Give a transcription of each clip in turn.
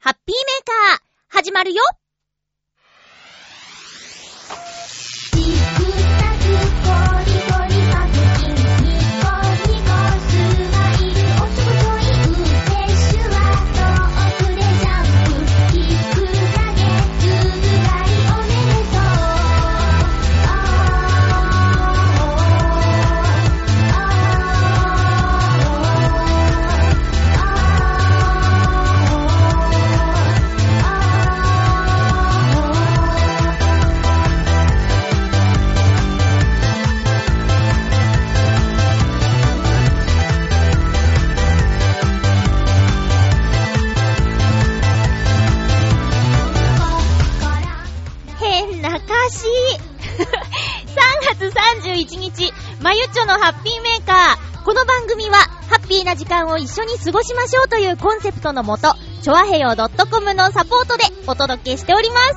ハッピーメーカー、始まるよ。まゆちょのハッピーメーカー。この番組は、ハッピーな時間を一緒に過ごしましょうというコンセプトのもと、ちょわへよ .com のサポートでお届けしております。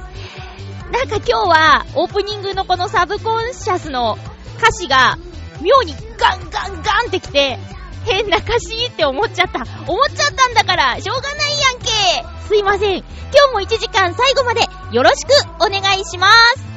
なんか今日は、オープニングのこのサブコンシャスの歌詞が、妙にガンガンガンってきて、変な歌詞って思っちゃった。思っちゃったんだから、しょうがないやんけすいません。今日も1時間最後までよろしくお願いします。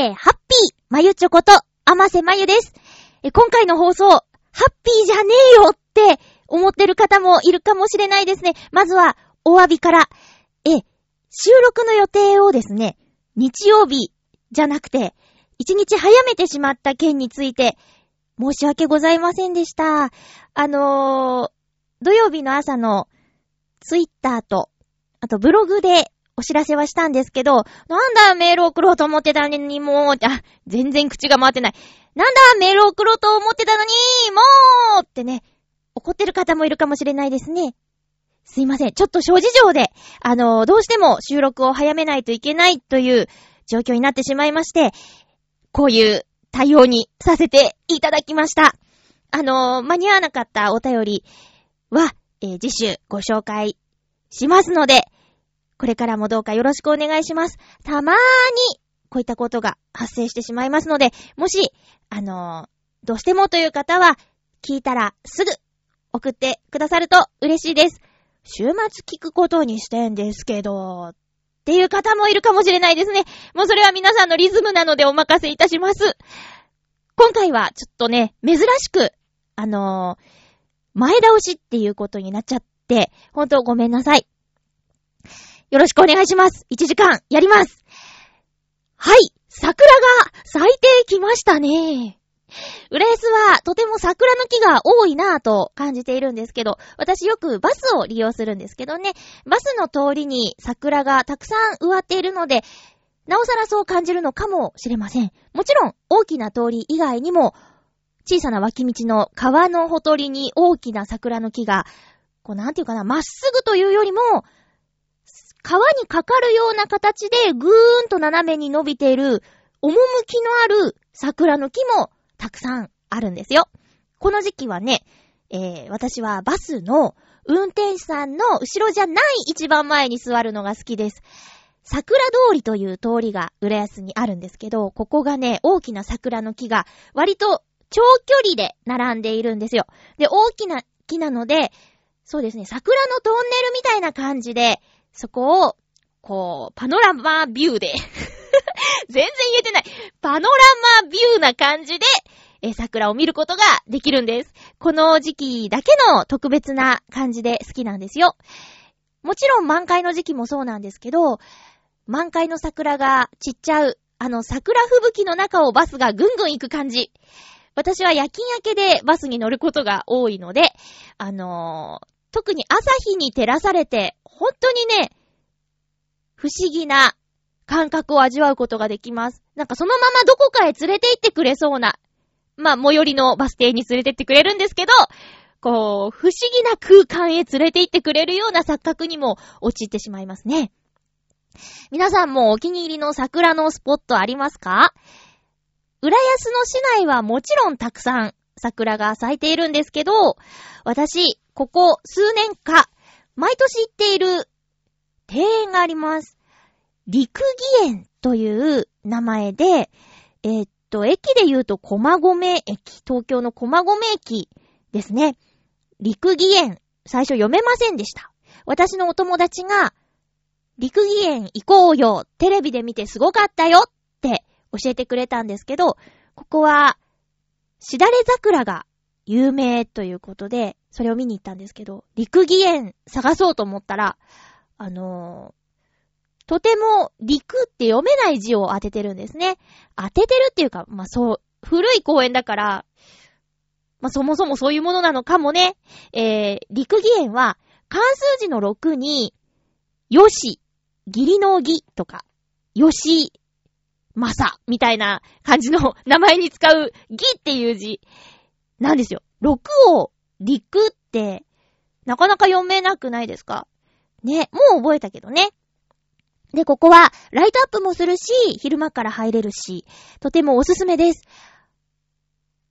めまして、ハッピーまゆちょこと、あませまゆです。え今回の放送、ハッピーじゃねえよって思ってる方もいるかもしれないですね。まずは、お詫びから。え、収録の予定をですね、日曜日じゃなくて、一日早めてしまった件について、申し訳ございませんでした。あのー、土曜日の朝のツイッターと、あとブログでお知らせはしたんですけど、なんだメール送ろうと思ってたのに、もう、あ、全然口が回ってない。なんだメール送ろうと思ってたのに、もうってね、怒ってる方もいるかもしれないですね。すいません。ちょっと諸事情で、あの、どうしても収録を早めないといけないという状況になってしまいまして、こういう対応にさせていただきました。あの、間に合わなかったお便りは、えー次週ご紹介しますので、これからもどうかよろしくお願いします。たまーに、こういったことが発生してしまいますので、もし、あのーどうしてもという方は、聞いたらすぐ送ってくださると嬉しいです。週末聞くことにしてんですけど、っていう方もいるかもしれないですね。もうそれは皆さんのリズムなのでお任せいたします。今回はちょっとね、珍しく、あのー前倒しっていうことになっちゃって、ほんとごめんなさい。よろしくお願いします。1時間やります。はい。桜が咲いてきましたね。浦安はとても桜の木が多いなぁと感じているんですけど、私よくバスを利用するんですけどね、バスの通りに桜がたくさん植わっているので、なおさらそう感じるのかもしれません。もちろん大きな通り以外にも、小さな脇道の川のほとりに大きな桜の木が、こうなんていうかな、まっすぐというよりも、川にかかるような形でぐーんと斜めに伸びている、趣のある桜の木もたくさんあるんですよ。この時期はね、えー、私はバスの運転手さんの後ろじゃない一番前に座るのが好きです。桜通りという通りが浦安にあるんですけど、ここがね、大きな桜の木が割と長距離で並んでいるんですよ。で、大きな木なので、そうですね、桜のトンネルみたいな感じで、そこを、こう、パノラマビューで 全然言えてない。パノラマビューな感じで、え桜を見ることができるんです。この時期だけの特別な感じで好きなんですよ。もちろん満開の時期もそうなんですけど、満開の桜が散っちゃう、あの桜吹雪の中をバスがぐんぐん行く感じ。私は夜勤明けでバスに乗ることが多いので、あのー、特に朝日に照らされて、本当にね、不思議な感覚を味わうことができます。なんかそのままどこかへ連れて行ってくれそうな、まあ、最寄りのバス停に連れてってくれるんですけど、こう、不思議な空間へ連れて行ってくれるような錯覚にも陥ってしまいますね。皆さんもお気に入りの桜のスポットありますか？浦安の市内はもちろんたくさん桜が咲いているんですけど、私、ここ数年か、毎年行っている庭園があります。陸義園という名前で、えー、っと、駅で言うと駒込駅、東京の駒込駅ですね。陸義園、最初読めませんでした。私のお友達が、陸義園行こうよ、テレビで見てすごかったよって教えてくれたんですけど、ここは、しだれ桜が有名ということで、それを見に行ったんですけど、陸義園探そうと思ったら、あのー、とても陸って読めない字を当ててるんですね。当ててるっていうか、まあ、そう、古い公園だから、まあ、そもそもそういうものなのかもね。えー、陸義園は、関数字の6に、よし、義理の義とか、よし、まさ、みたいな感じの名前に使う義っていう字なんですよ。6を陸って、なかなか読めなくないですか？ね、もう覚えたけどね。で、ここは、ライトアップもするし、昼間から入れるし、とてもおすすめです。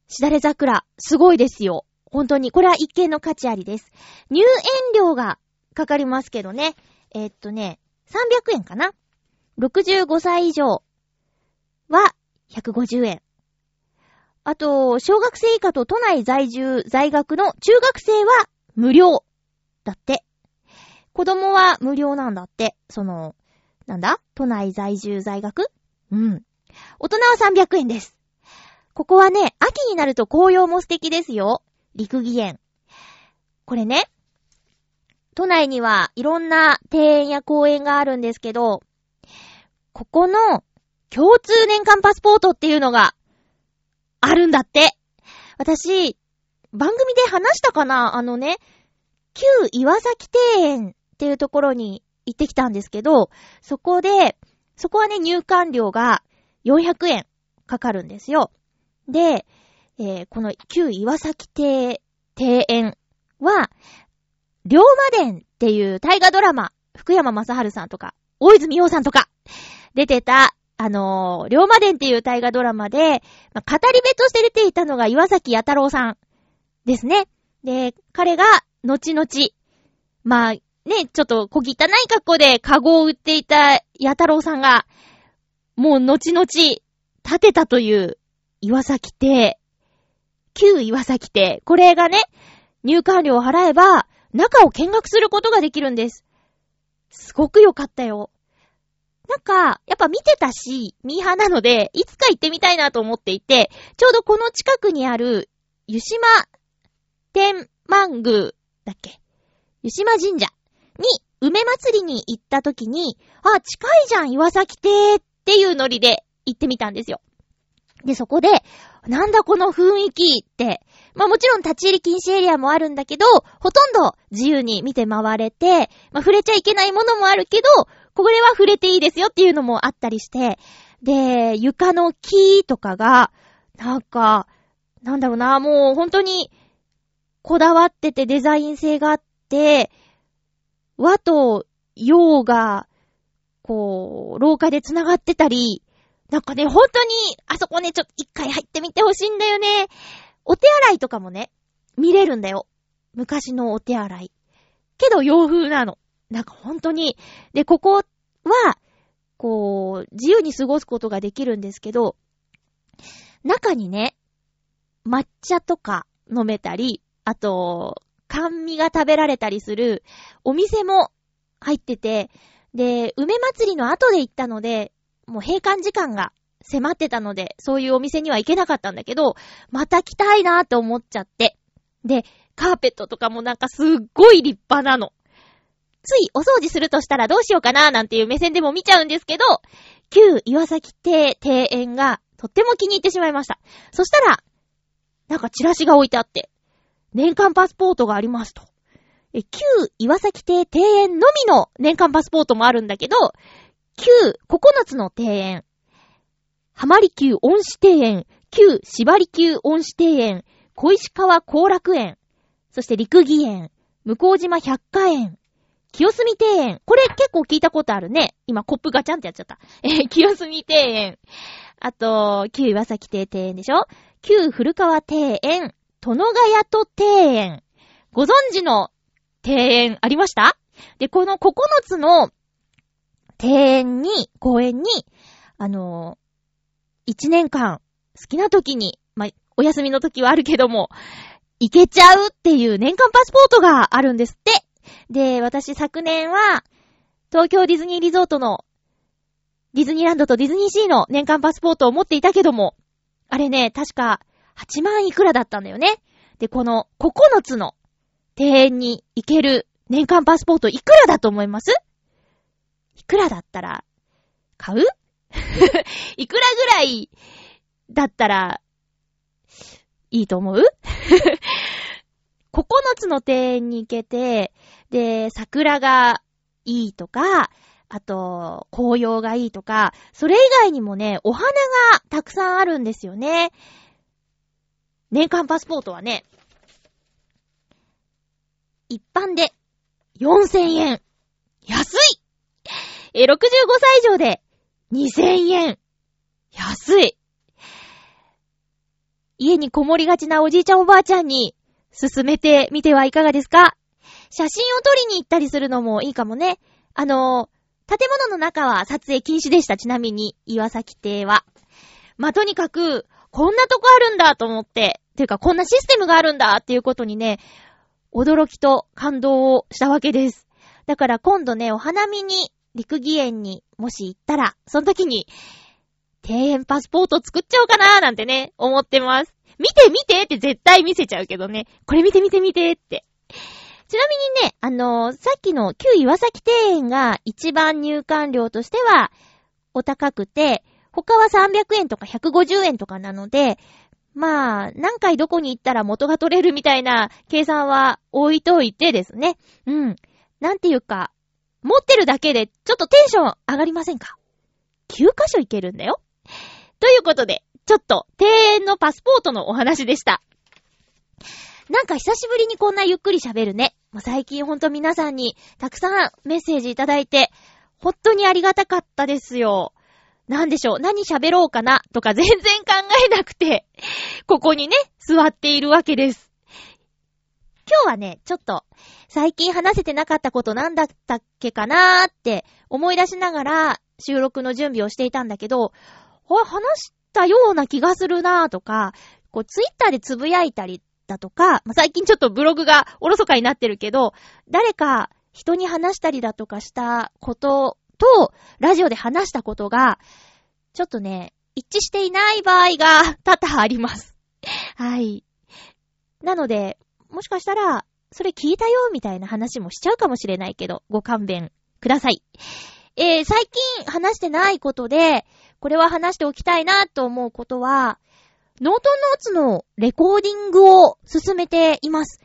しだれ桜、すごいですよ。本当に。これは一見の価値ありです。入園料がかかりますけどね。えー、っとね、300円かな ?65 歳以上は150円。あと、小学生以下と都内在住、在学の中学生は無料。だって。子供は無料なんだって。その、なんだ？都内在住在学？うん。大人は300円です。ここはね、秋になると紅葉も素敵ですよ。陸義園。これね、都内にはいろんな庭園や公園があるんですけど、ここの共通年間パスポートっていうのがあるんだって。私、番組で話したかな？あのね、旧岩崎庭園っていうところに行ってきたんですけど、そこで、そこはね、入館料が400円かかるんですよ。で、えー、この旧岩崎庭、園は、龍馬伝っていう大河ドラマ、福山雅治さんとか、大泉洋さんとか、出てた、あのー、龍馬伝っていう大河ドラマで、まあ、語り部として出ていたのが岩崎弥太郎さんですね。で、彼が、後々、まあ、ね、ちょっと小汚い格好でカゴを売っていた弥太郎さんが、もう後々、建てたという岩崎邸、旧岩崎邸、これがね、入館料を払えば、中を見学することができるんです。すごく良かったよ。なんか、やっぱ見てたし、ミーハーなので、いつか行ってみたいなと思っていて、ちょうどこの近くにある、湯島天満宮だっけ？湯島神社に梅祭りに行った時に、あ、近いじゃん、岩崎邸っていうノリで行ってみたんですよ。で、そこで、なんだこの雰囲気って、まあもちろん立ち入り禁止エリアもあるんだけど、ほとんど自由に見て回れて、まあ触れちゃいけないものもあるけど、これは触れていいですよっていうのもあったりして、で、床の木とかが、なんか、なんだろうな、もう本当に、こだわっててデザイン性があって、和と洋が、こう、廊下で繋がってたり、なんかね、本当に、あそこね、ちょっと一回入ってみてほしいんだよね。お手洗いとかもね、見れるんだよ。昔のお手洗い。けど洋風なの。なんか本当に。で、ここは、こう、自由に過ごすことができるんですけど、中にね、抹茶とか飲めたり、あと、甘味が食べられたりするお店も入ってて、で、梅祭りの後で行ったので、もう閉館時間が迫ってたので、そういうお店には行けなかったんだけど、また来たいなって思っちゃって。で、カーペットとかもなんかすっごい立派なの。ついお掃除するとしたらどうしようかななんていう目線でも見ちゃうんですけど、旧岩崎邸庭園がとっても気に入ってしまいました。そしたら、なんかチラシが置いてあって、年間パスポートがありますと。旧岩崎邸庭園のみの年間パスポートもあるんだけど、旧9つの庭園、浜離宮恩師庭園、旧芝離宮恩師庭園、小石川後楽園、そして陸義園、向島百花園、清澄庭園。これ結構聞いたことあるね。今コップガチャンってやっちゃった。えー、清澄庭園。あと、旧岩崎邸庭園でしょ？旧古川庭園、殿ヶ谷と庭園。ご存知の庭園ありました？で、この9つの庭園に、公園に、あのー、1年間、好きな時に、まあ、お休みの時はあるけども、行けちゃうっていう年間パスポートがあるんですって。で、私昨年は、東京ディズニーリゾートの、ディズニーランドとディズニーシーの年間パスポートを持っていたけども、あれね、確か8万いくらだったんだよね。で、この9つの庭園に行ける年間パスポートいくらだと思います？いくらだったら、買う？いくらぐらいだったら、いいと思う？?9 つの庭園に行けて、で、桜がいいとか、あと、紅葉がいいとか、それ以外にもね、お花がたくさんあるんですよね。年間パスポートはね、一般で4000円。安いえ、65歳以上で2000円。安い。家にこもりがちなおじいちゃんおばあちゃんに進めてみてはいかがですか？写真を撮りに行ったりするのもいいかもね。あのー、建物の中は撮影禁止でした。ちなみに、岩崎邸は。まあ、とにかく、こんなとこあるんだと思って、ていうかこんなシステムがあるんだっていうことにね、驚きと感動をしたわけです。だから今度ね、お花見に、陸義園にもし行ったら、その時に、庭園パスポート作っちゃおうかなーなんてね、思ってます。見て見てって絶対見せちゃうけどね。これ見て見て見てって。ちなみにね、あのー、さっきの旧岩崎庭園が一番入館料としてはお高くて、他は300円とか150円とかなので、まあ、何回どこに行ったら元が取れるみたいな計算は置いといてですね。うん。なんていうか、持ってるだけでちょっとテンション上がりませんか ?9 箇所行けるんだよ。ということで、ちょっと庭園のパスポートのお話でした。なんか久しぶりにこんなゆっくり喋るね。もう最近ほんと皆さんにたくさんメッセージいただいて、ほんとにありがたかったですよ。なんでしょう、何喋ろうかな？とか 全然考えなくて、ここにね、座っているわけです。今日はね、ちょっと、最近話せてなかったことなんだったっけかなーって思い出しながら収録の準備をしていたんだけど、話したような気がするなーとか、こう、ツイッターでつぶやいたりだとか、まあ、最近ちょっとブログがおろそかになってるけど、誰か人に話したりだとかしたことと、ラジオで話したことが、ちょっとね、一致していない場合が 多々あります。はい。なので、もしかしたら、それ聞いたよ、みたいな話もしちゃうかもしれないけど、ご勘弁ください。えー、最近話してないことで、これは話しておきたいなと思うことは、ノートノーツのレコーディングを進めています。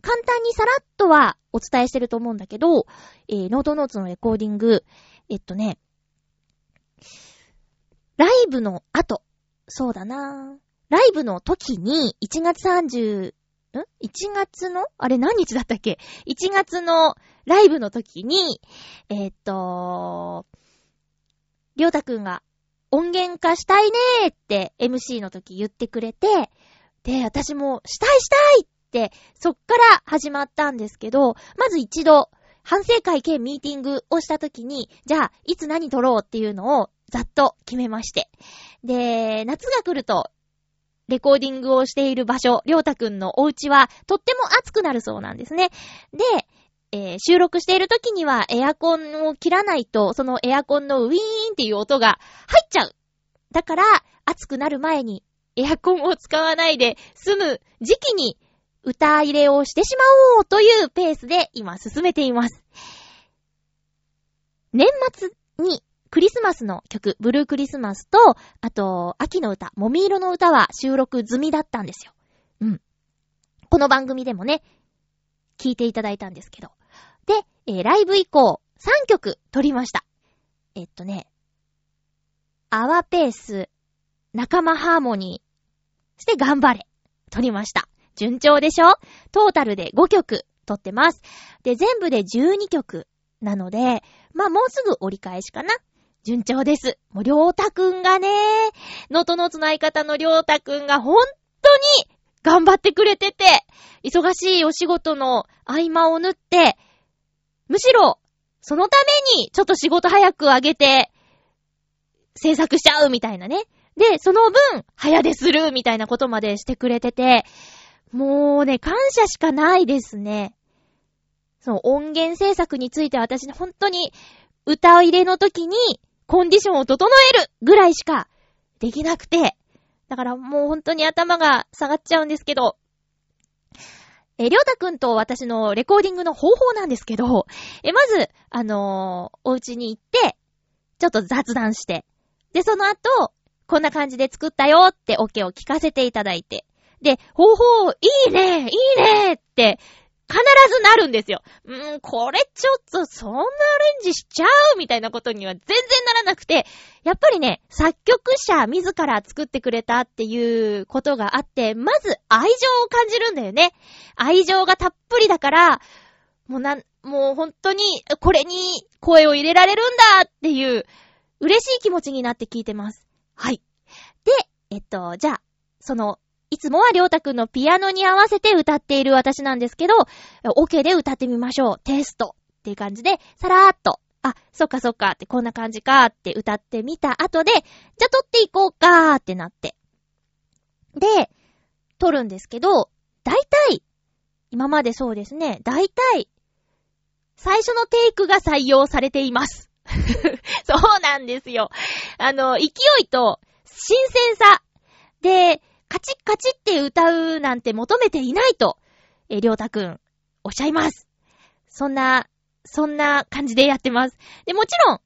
簡単にさらっとはお伝えしてると思うんだけど、えー、ノートノーツのレコーディング、えっとね、ライブの後、そうだなライブの時に、1月30、ん ?1 月の？あれ何日だったっけ ?1 月のライブの時に、えー、っと、りょうたくんが音源化したいねーって MC の時言ってくれて、で、私もしたいしたいって、そっから始まったんですけど、まず一度、反省会兼ミーティングをした時に、じゃあ、いつ何撮ろうっていうのをざっと決めまして。で、夏が来ると、レコーディングをしている場所、りょうたくんのお家はとっても暑くなるそうなんですね。で、えー、収録している時にはエアコンを切らないと、そのエアコンのウィーンっていう音が入っちゃうだから、暑くなる前にエアコンを使わないで済む時期に歌入れをしてしまおうというペースで今進めています。年末にクリスマスの曲、ブルークリスマスと、あと、秋の歌、もみ色の歌は収録済みだったんですよ。うん。この番組でもね、聞いていただいたんですけど。で、えー、ライブ以降、3曲撮りました。えっとね、アワペース、仲間ハーモニー、して頑張れ、撮りました。順調でしょ？トータルで5曲撮ってます。で、全部で12曲なので、まあもうすぐ折り返しかな。順調です。もう、りょうたくんがね、のとのつない方のりょうたくんが本当に頑張ってくれてて、忙しいお仕事の合間を縫って、むしろ、そのためにちょっと仕事早く上げて、制作しちゃうみたいなね。で、その分、早出するみたいなことまでしてくれてて、もうね、感謝しかないですね。その音源制作について私本当に歌を入れの時にコンディションを整えるぐらいしかできなくて、だからもう本当に頭が下がっちゃうんですけど、え、りょうたくんと私のレコーディングの方法なんですけど、え、まず、あのー、お家に行って、ちょっと雑談して、で、その後、こんな感じで作ったよってオ、ケを聞かせていただいて、で、方法、いいねいいねって、必ずなるんですよ。うーん、これちょっとそんなアレンジしちゃうみたいなことには全然ならなくて、やっぱりね、作曲者自ら作ってくれたっていうことがあって、まず愛情を感じるんだよね。愛情がたっぷりだから、もうなん、もう本当にこれに声を入れられるんだっていう嬉しい気持ちになって聞いてます。はい。で、えっと、じゃあ、そのいつもはりょうたくんのピアノに合わせて歌っている私なんですけど、OK で歌ってみましょう。テストっていう感じで、さらーっと、あ、そっかそっかってこんな感じかって歌ってみた後で、じゃあ撮っていこうかーってなって。で、撮るんですけど、大体、今までそうですね、大体、最初のテイクが採用されています。そうなんですよ。あの、勢いと新鮮さで、カチッカチッって歌うなんて求めていないと、えりょうたくん、おっしゃいます。そんな、そんな感じでやってます。で、もちろん、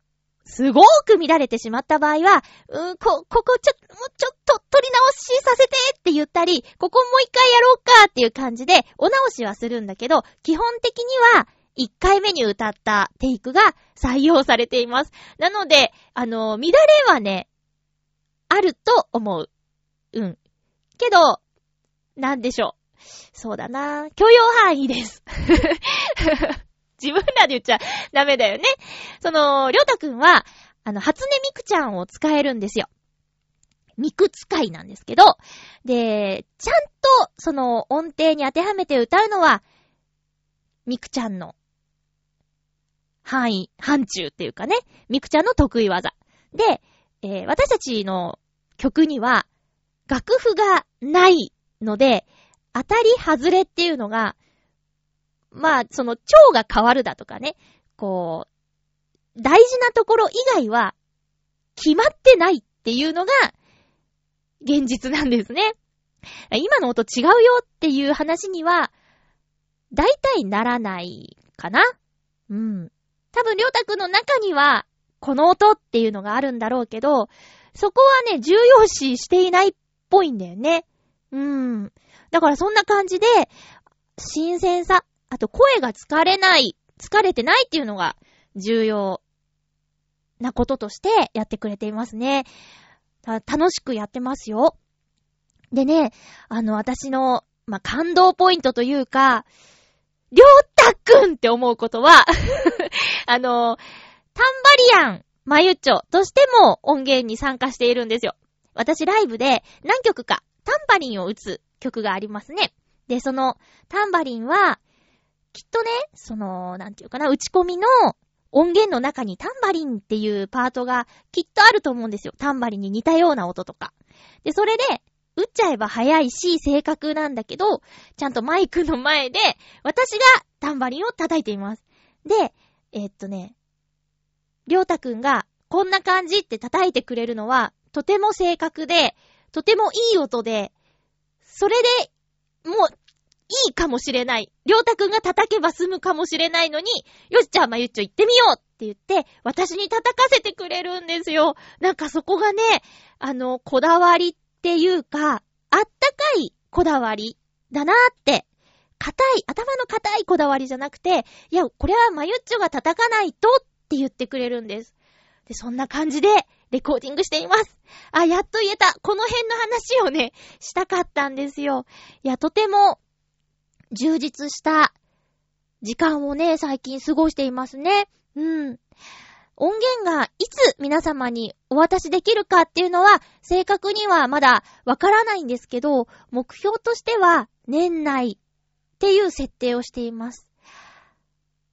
すごーく乱れてしまった場合は、うん、こ、ここちょ、もうちょっと取り直しさせてって言ったり、ここもう一回やろうかっていう感じで、お直しはするんだけど、基本的には、一回目に歌ったテイクが採用されています。なので、あの、乱れはね、あると思う。うん。けど、なんでしょう。そうだな許容範囲です。自分らで言っちゃダメだよね。その、りょうたくんは、あの、初音ミクちゃんを使えるんですよ。ミク使いなんですけど、で、ちゃんと、その、音程に当てはめて歌うのは、ミクちゃんの、範囲、範疇っていうかね、ミクちゃんの得意技。で、えー、私たちの曲には、楽譜がないので、当たり外れっていうのが、まあ、その、蝶が変わるだとかね、こう、大事なところ以外は、決まってないっていうのが、現実なんですね。今の音違うよっていう話には、大体ならないかなうん。多分、りょうたくんの中には、この音っていうのがあるんだろうけど、そこはね、重要視していないっぽいんだよね。うん。だからそんな感じで、新鮮さ、あと声が疲れない、疲れてないっていうのが重要なこととしてやってくれていますね。楽しくやってますよ。でね、あの、私の、まあ、感動ポイントというか、りょうたくんって思うことは あの、タンバリアン、まゆちょとしても音源に参加しているんですよ。私ライブで何曲かタンバリンを打つ曲がありますね。で、そのタンバリンは、きっとね、その、なんていうかな、打ち込みの音源の中にタンバリンっていうパートがきっとあると思うんですよ。タンバリンに似たような音とか。で、それで、打っちゃえば早いし、正確なんだけど、ちゃんとマイクの前で、私がタンバリンを叩いています。で、えー、っとね、りょうたくんが、こんな感じって叩いてくれるのは、とても正確で、とてもいい音で、それで、もう、いいかもしれない。りょうたくんが叩けば済むかもしれないのに、よし、じゃあまゆっちょ行ってみようって言って、私に叩かせてくれるんですよ。なんかそこがね、あの、こだわりっていうか、あったかいこだわりだなーって、硬い、頭の硬いこだわりじゃなくて、いや、これはまゆっちょが叩かないとって言ってくれるんです。で、そんな感じで、レコーディングしています。あ、やっと言えた。この辺の話をね、したかったんですよ。いや、とても、充実した時間をね、最近過ごしていますね。うん。音源がいつ皆様にお渡しできるかっていうのは正確にはまだわからないんですけど、目標としては年内っていう設定をしています。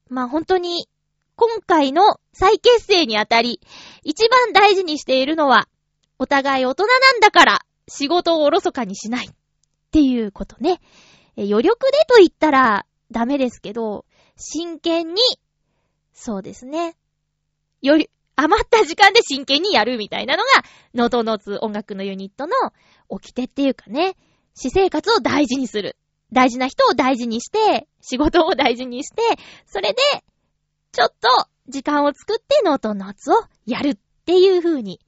まあ本当に今回の再結成にあたり、一番大事にしているのは、お互い大人なんだから仕事をおろそかにしないっていうことね。余力でと言ったらダメですけど、真剣に、そうですね。より、余った時間で真剣にやるみたいなのが、ノートノーツ音楽のユニットの掟っていうかね、私生活を大事にする。大事な人を大事にして、仕事を大事にして、それで、ちょっと時間を作ってノートノーツをやるっていう風に、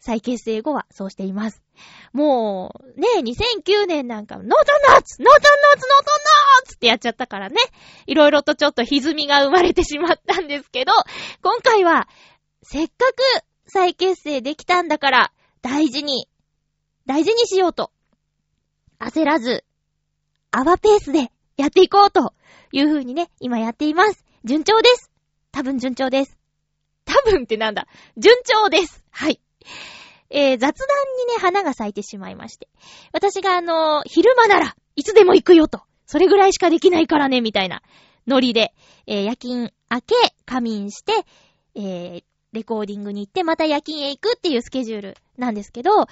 再結成後はそうしています。もう、ね、2009年なんか、ノートノーツノートノーツノートノーツってやっちゃったからね。いろいろとちょっと歪みが生まれてしまったんですけど、今回は、せっかく再結成できたんだから、大事に、大事にしようと。焦らず、 our pace でやっていこうという風にね、今やっています。順調です。多分順調です。多分ってなんだ順調です。はい。えー、雑談にね、花が咲いてしまいまして。私があの、昼間ならいつでも行くよと。それぐらいしかできないからね、みたいなノリで、えー、夜勤明け、仮眠して、えー、レコーディングに行って、また夜勤へ行くっていうスケジュールなんですけど、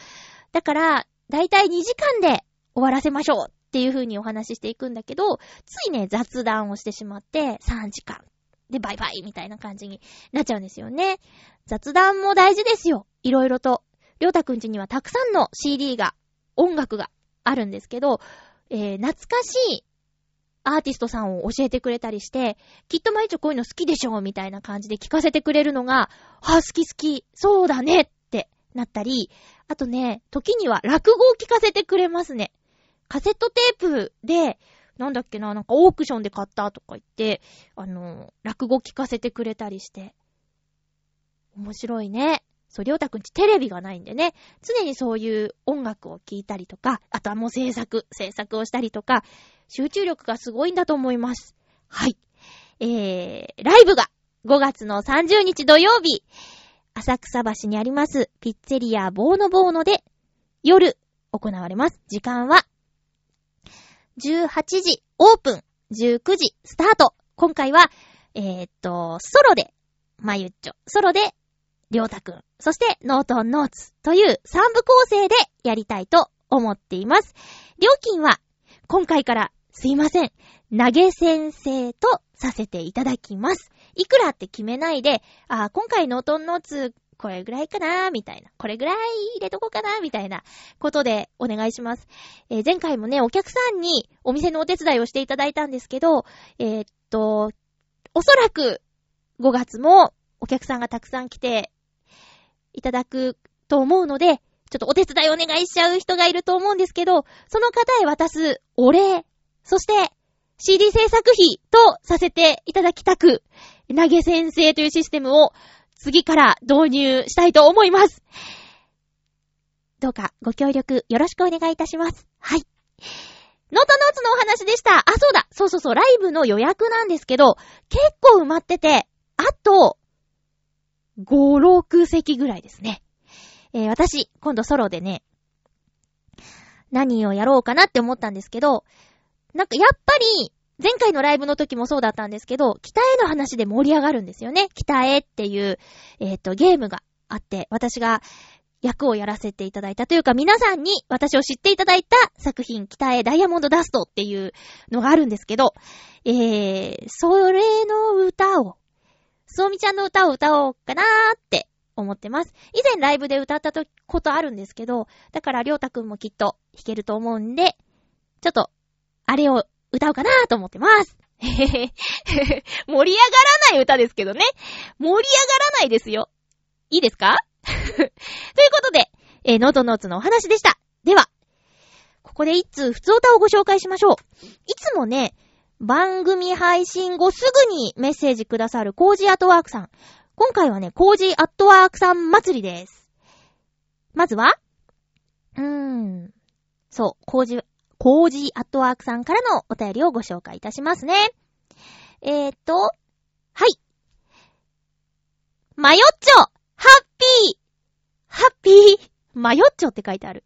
だから、だいたい2時間で終わらせましょうっっていう風にお話ししていくんだけど、ついね、雑談をしてしまって、3時間でバイバイみたいな感じになっちゃうんですよね。雑談も大事ですよ。いろいろと。りょうたくんちにはたくさんの CD が、音楽があるんですけど、えー、懐かしいアーティストさんを教えてくれたりして、きっと毎日こういうの好きでしょみたいな感じで聞かせてくれるのが、あ、好き好き、そうだねってなったり、あとね、時には落語を聞かせてくれますね。カセットテープで、なんだっけな、なんかオークションで買ったとか言って、あの、落語聞かせてくれたりして。面白いね。そう、りょうたくんちテレビがないんでね、常にそういう音楽を聴いたりとか、あとはもう制作、制作をしたりとか、集中力がすごいんだと思います。はい。えー、ライブが5月の30日土曜日、浅草橋にありますピッツェリアボーノボーノで夜行われます。時間は18時オープン、19時スタート。今回は、えー、っと、ソロで、まゆっちょ、ソロでりょうたくん、そしてノートンノーツという3部構成でやりたいと思っています。料金は今回からすいません、投げ先生とさせていただきます。いくらって決めないで、あ、今回ノートンノーツこれぐらいかなみたいな。これぐらい入れとこうかなみたいなことでお願いします。えー、前回もね、お客さんにお店のお手伝いをしていただいたんですけど、えー、っと、おそらく5月もお客さんがたくさん来ていただくと思うので、ちょっとお手伝いお願いしちゃう人がいると思うんですけど、その方へ渡すお礼、そして CD 制作費とさせていただきたく、投げ先生というシステムを次から導入したいと思います。どうかご協力よろしくお願いいたします。はい。ノートノーツのお話でした。あ、そうだ。そうそうそう。ライブの予約なんですけど、結構埋まってて、あと、5、6席ぐらいですね。えー、私、今度ソロでね、何をやろうかなって思ったんですけど、なんかやっぱり、前回のライブの時もそうだったんですけど、北への話で盛り上がるんですよね。北へっていう、えっ、ー、と、ゲームがあって、私が役をやらせていただいたというか、皆さんに私を知っていただいた作品、北へダイヤモンドダストっていうのがあるんですけど、えー、それの歌をそうみちゃんの歌を歌おうかなーって思ってます。以前ライブで歌ったことあるんですけど、だからりょうたくんもきっと弾けると思うんで、ちょっと、あれを歌おうかなと思ってます。へへへ。盛り上がらない歌ですけどね。盛り上がらないですよ。いいですか？ということで、えー、ノートノーツのお話でした。では、ここで一通、普通歌をご紹介しましょう。いつもね、番組配信後すぐにメッセージくださるコージーアットワークさん。今回はね、コージアットワークさん祭りです。まずは、うーん、そう、コージ、コージーアットワークさんからのお便りをご紹介いたしますね。えーと、はい。マヨッチョハッピーハッピーマヨッチョって書いてある。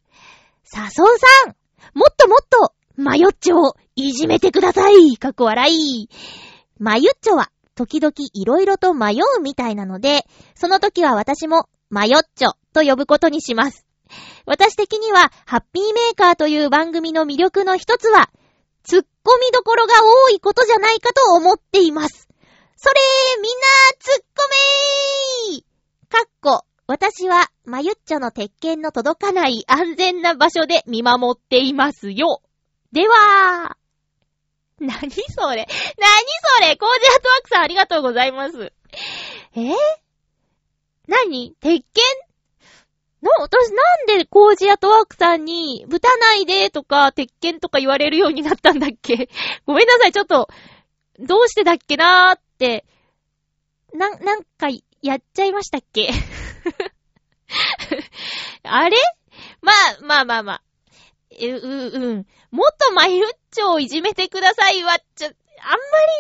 サソンさんもっともっとマヨッチョをいじめてくださいかっこ笑い。マユッチョは時々いろいろと迷うみたいなので、その時は私もマヨッチョと呼ぶことにします。私的には、ハッピーメーカーという番組の魅力の一つは、突っ込みどころが多いことじゃないかと思っています。それみんな、突っ込めーかっこ、私は、マユッチョの鉄拳の届かない安全な場所で見守っていますよ。では、何それ?何それ?コージアートワークさんありがとうございます。えー、何?鉄拳?な、私なんでコージアトワークさんに、ぶたないでとか、鉄拳とか言われるようになったんだっけ？ごめんなさい、ちょっと、どうしてだっけなーって、な、なんか、やっちゃいましたっけ？あれ？まあ、まあまあまあ。う、う、うん。もっとマユッチョをいじめてくださいわ。ちょ、あんまり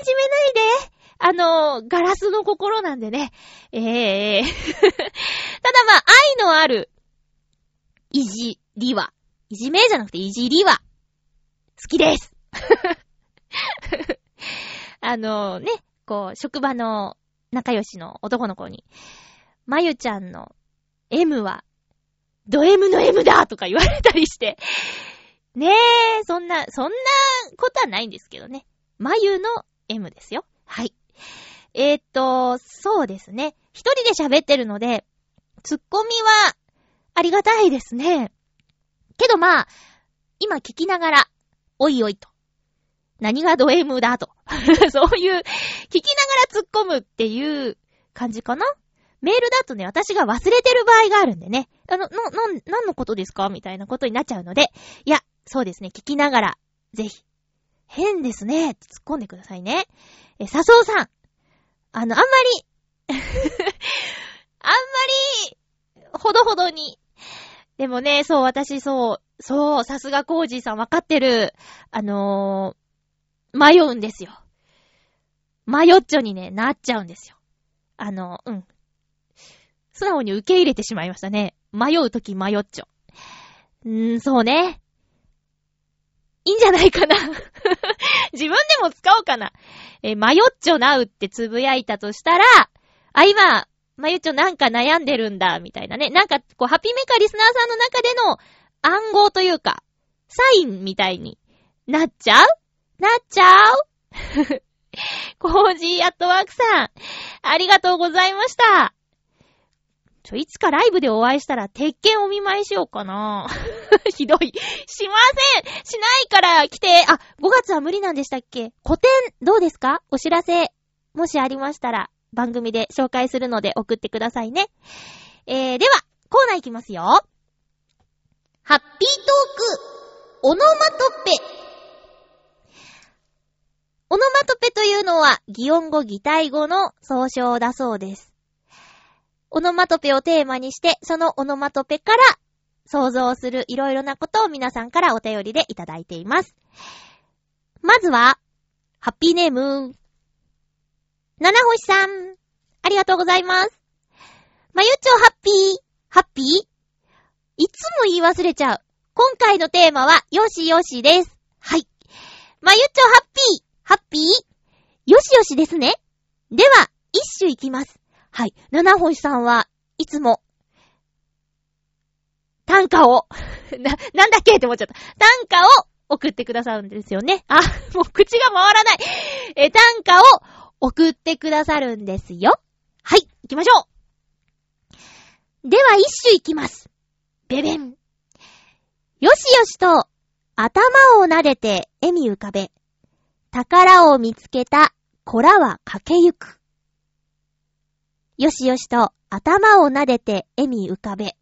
いじめないで。あの、ガラスの心なんでね。ええー、ただまあ、愛のある、いじりは、いじめじゃなくていじりは、好きです。あのね、こう、職場の仲良しの男の子に、まゆちゃんの M は、ド M の M だとか言われたりして、ねえ、そんな、そんなことはないんですけどね。まゆの M ですよ。はい。えー、っと、そうですね。一人で喋ってるので、ツッコミは、ありがたいですね。けどまあ、今聞きながら、おいおいと。何がド M だと。そういう、聞きながら突っ込むっていう感じかなメールだとね、私が忘れてる場合があるんでね。あの、な、な、何のことですか？みたいなことになっちゃうので。いや、そうですね、聞きながら、ぜひ。変ですね、突っ込んでくださいね。え、笹生さん。あの、あんまり あんまり、ほどほどに。でもね、そう、私、そう、そう、さすがコージーさんわかってる。あのー、迷うんですよ。迷っちょにね、なっちゃうんですよ。あの、うん。素直に受け入れてしまいましたね。迷うとき迷っちょ。うーん、そうね。いいんじゃないかな 自分でも使おうかな。え迷っちょなうってつぶやいたとしたら、あ、今、まゆちょなんか悩んでるんだ、みたいなね。なんか、こう、ハピメカリスナーさんの中での暗号というか、サインみたいになっちゃう？なっちゃう？コージーアットワークさん、ありがとうございました。ちょ、いつかライブでお会いしたら、鉄拳お見舞いしようかな。ひどい。しませんしないから来て。あ、5月は無理なんでしたっけ？個展、どうですか？お知らせ、もしありましたら、番組で紹介するので送ってくださいね。えー、では、コーナーいきますよ。ハッピートーク、オノマトペ。オノマトペというのは、擬音語擬態語の総称だそうです。オノマトペをテーマにして、そのオノマトペから想像するいろいろなことを皆さんからお便りでいただいています。まずは、ハッピーネーム、七星さん、ありがとうございます。まゆちょハッピー、ハッピー？いつも言い忘れちゃう。今回のテーマは、よしよしです。はい。まゆちょハッピー、ハッピー？よしよしですね。では、一首いきます。はい。七星さんはいつも、短歌を な、なんだっけって思っちゃった。短歌を送ってくださるんですよね。あ、もう口が回らない。え、短歌を送ってくださるんですよ。はい、行きましょう。では一首いきます。ベベン。よしよしと、頭を撫でて笑み浮かべ。宝を見つけた子らは駆けゆく。よしよしと頭を撫でて笑み浮かべ。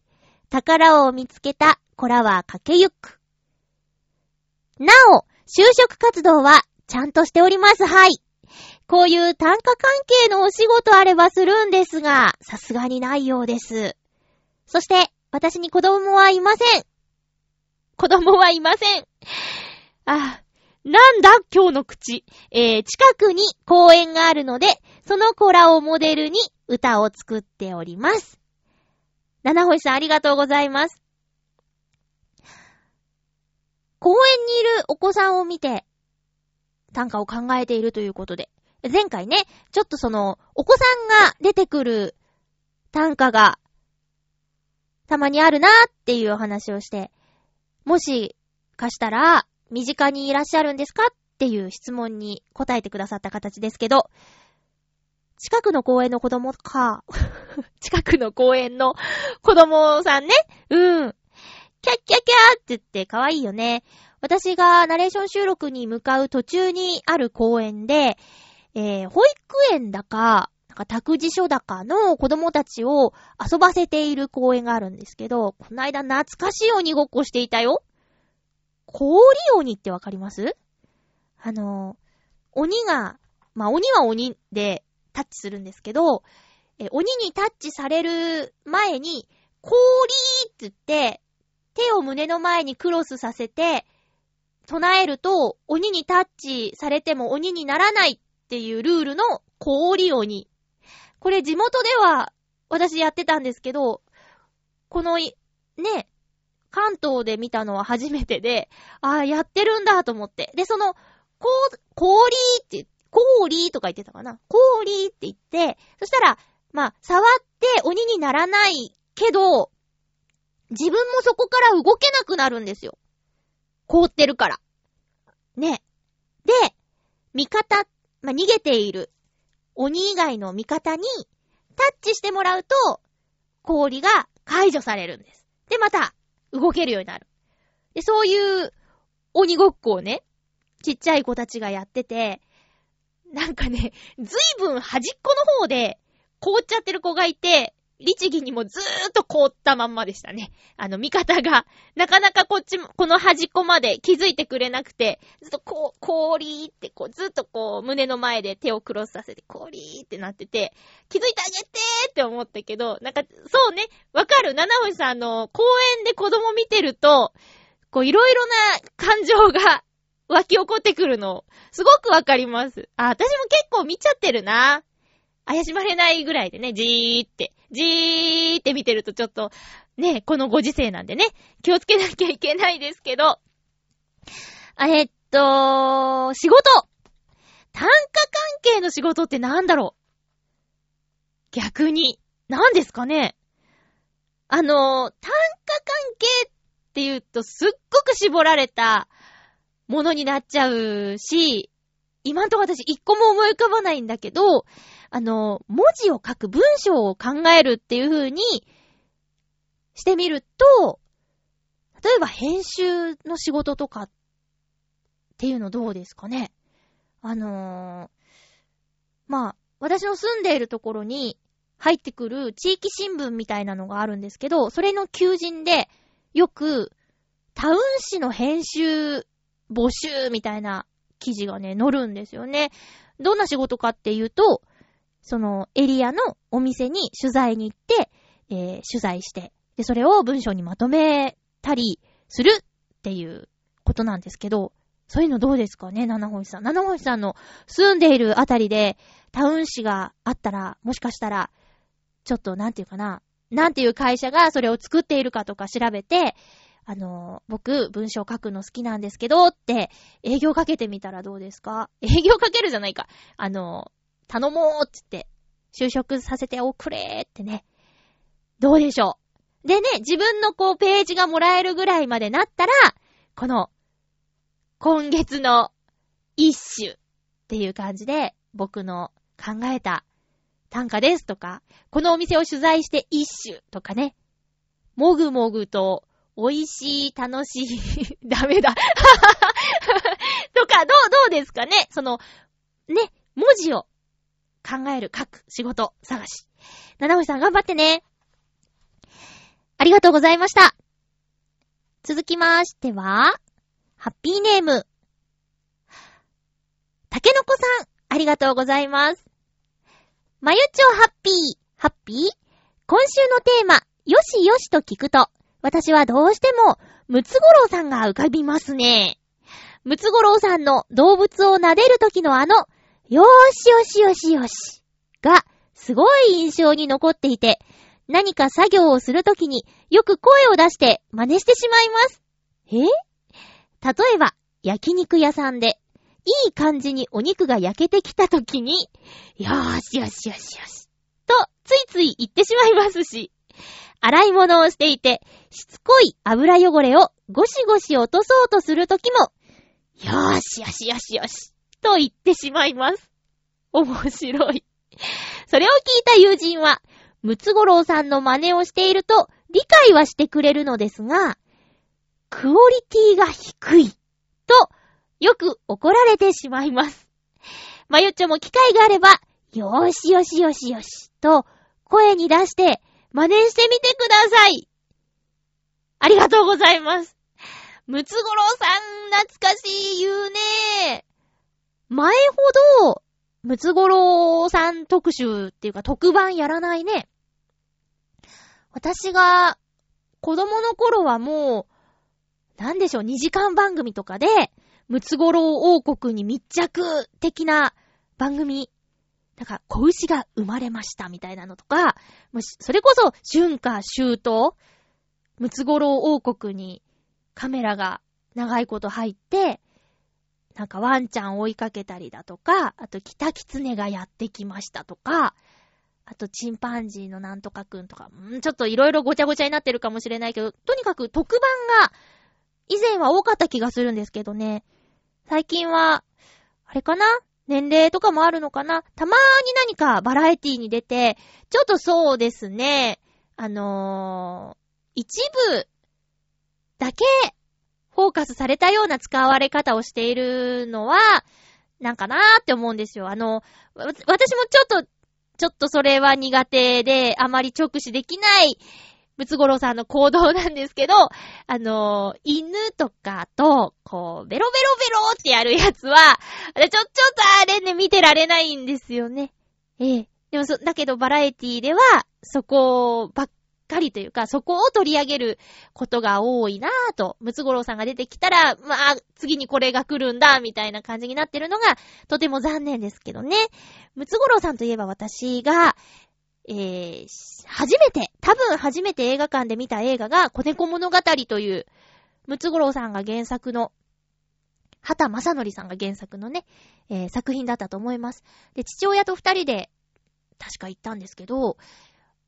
宝を見つけた子らは駆けゆく。なお、就職活動はちゃんとしております。はい。こういう単価関係のお仕事あればするんですが、さすがにないようです。そして、私に子供はいません。子供はいません。あ、なんだ今日の口。えー、近くに公園があるので、その子らをモデルに歌を作っております。七星さんありがとうございます。公園にいるお子さんを見て、短歌を考えているということで、前回ね、ちょっとその、お子さんが出てくる短歌が、たまにあるなっていうお話をして、もしかしたら、身近にいらっしゃるんですかっていう質問に答えてくださった形ですけど、近くの公園の子供か。近くの公園の子供さんね。うん。キャッキャッキャーって言って可愛いよね。私がナレーション収録に向かう途中にある公園で、えー、保育園だか、なんか託児所だかの子供たちを遊ばせている公園があるんですけど、こないだ懐かしい鬼ごっこしていたよ。氷鬼ってわかります？あの、鬼が、まあ、鬼は鬼でタッチするんですけど、え、鬼にタッチされる前に、氷って言って、手を胸の前にクロスさせて、唱えると、鬼にタッチされても鬼にならないっていうルールの氷鬼。これ地元では私やってたんですけど、この、ね、関東で見たのは初めてで、ああ、やってるんだと思って。で、その、こう、氷って、氷とか言ってたかな氷って言って、そしたら、まあ、触って鬼にならないけど、自分もそこから動けなくなるんですよ。凍ってるから。ね。で、味方っ、まあ、逃げている鬼以外の味方にタッチしてもらうと、氷が解除されるんです。で、また、動けるようになる。で、そういう鬼ごっこをね、ちっちゃい子たちがやってて、なんかね、ずいぶん端っこの方で凍っちゃってる子がいて、律儀にもずーっと凍ったまんまでしたね。あの、味方が、なかなかこっちも、この端っこまで気づいてくれなくて、ずっとこう、氷ってこう、ずっとこう、胸の前で手をクロスさせて、氷ってなってて、気づいてあげてーって思ったけど、なんか、そうね、わかる。七星さん、あの、公園で子供見てると、こう、いろいろな感情が湧き起こってくるの、すごくわかります。あ、私も結構見ちゃってるな。怪しまれないぐらいでね、じーって、じーって見てるとちょっと、ね、このご時世なんでね、気をつけなきゃいけないですけど、えっと、仕事。単価関係の仕事ってなんだろう？逆に、何ですかね？あの、単価関係って言うとすっごく絞られたものになっちゃうし、今んとこ私一個も思い浮かばないんだけど、あの、文字を書く文章を考えるっていう風にしてみると、例えば編集の仕事とかっていうのどうですかね？あのー、まあ、私の住んでいるところに入ってくる地域新聞みたいなのがあるんですけど、それの求人でよくタウン誌の編集募集みたいな記事がね、載るんですよね。どんな仕事かっていうと、そのエリアのお店に取材に行って、えー、取材して、で、それを文章にまとめたりするっていうことなんですけど、そういうのどうですかね、七星さん。七星さんの住んでいるあたりでタウン誌があったら、もしかしたら、ちょっとなんていうかな、なんていう会社がそれを作っているかとか調べて、あの、僕、文章書くの好きなんですけど、って営業かけてみたらどうですか？営業かけるじゃないか。あの、頼もうっつって、就職させておくれってね。どうでしょう。でね、自分のこうページがもらえるぐらいまでなったら、この、今月の一種っていう感じで、僕の考えた単価ですとか、このお店を取材して一種とかね、もぐもぐと、美味しい、楽しい、ダメだ。とか、どう、どうですかねその、ね、文字を考える、書く、仕事、探し。七星さん頑張ってね。ありがとうございました。続きましては、ハッピーネーム。たけのこさん、ありがとうございます。まゆちょハッピー、ハッピー？今週のテーマ、よしよしと聞くと、私はどうしても、ムツゴロウさんが浮かびますね。ムツゴロウさんの動物を撫でる時のあの、よーしよしよしよしが、すごい印象に残っていて、何か作業をするときによく声を出して真似してしまいます。え？例えば、焼肉屋さんで、いい感じにお肉が焼けてきたときに、よーしよしよしよし、とついつい言ってしまいますし、洗い物をしていて、しつこい油汚れをゴシゴシ落とそうとするときも、よーしよしよしよし、と言ってしまいます。面白い。それを聞いた友人は、ムツゴロウさんの真似をしていると理解はしてくれるのですが、クオリティが低い、と、よく怒られてしまいます。まゆっちょも機会があれば、よーしよしよしよし、と、声に出して、真似してみてください。ありがとうございます。ムツゴロウさん、懐かしい言うね前ほど、ムツゴロウさん特集っていうか特番やらないね。私が子供の頃はもう、なんでしょう、2時間番組とかで、ムツゴロウ王国に密着的な番組、なんか、小牛が生まれましたみたいなのとか、それこそ、春夏秋冬、ムツゴロウ王国にカメラが長いこと入って、なんかワンちゃん追いかけたりだとか、あとキタキツネがやってきましたとか、あとチンパンジーのなんとかくんとか、んちょっといろいろごちゃごちゃになってるかもしれないけど、とにかく特番が以前は多かった気がするんですけどね。最近は、あれかな？年齢とかもあるのかな？たまーに何かバラエティに出て、ちょっとそうですね、あのー、一部だけフォーカスされたような使われ方をしているのは、なんかなーって思うんですよ。あの、私もちょっと、ちょっとそれは苦手で、あまり直視できない、ムツゴロウさんの行動なんですけど、あの、犬とかと、こう、ベロベロベロってやるやつは、ちょ、ちょっとあれね、見てられないんですよね。ええ。でもそ、だけどバラエティでは、そこばっかりというか、そこを取り上げることが多いなぁと、ムツゴロウさんが出てきたら、まあ、次にこれが来るんだ、みたいな感じになってるのが、とても残念ですけどね。ムツゴロウさんといえば私が、えー、初めて、多分初めて映画館で見た映画が、子猫物語という、ムツゴロウさんが原作の、畑正則さんが原作のね、えー、作品だったと思います。で、父親と二人で、確か行ったんですけど、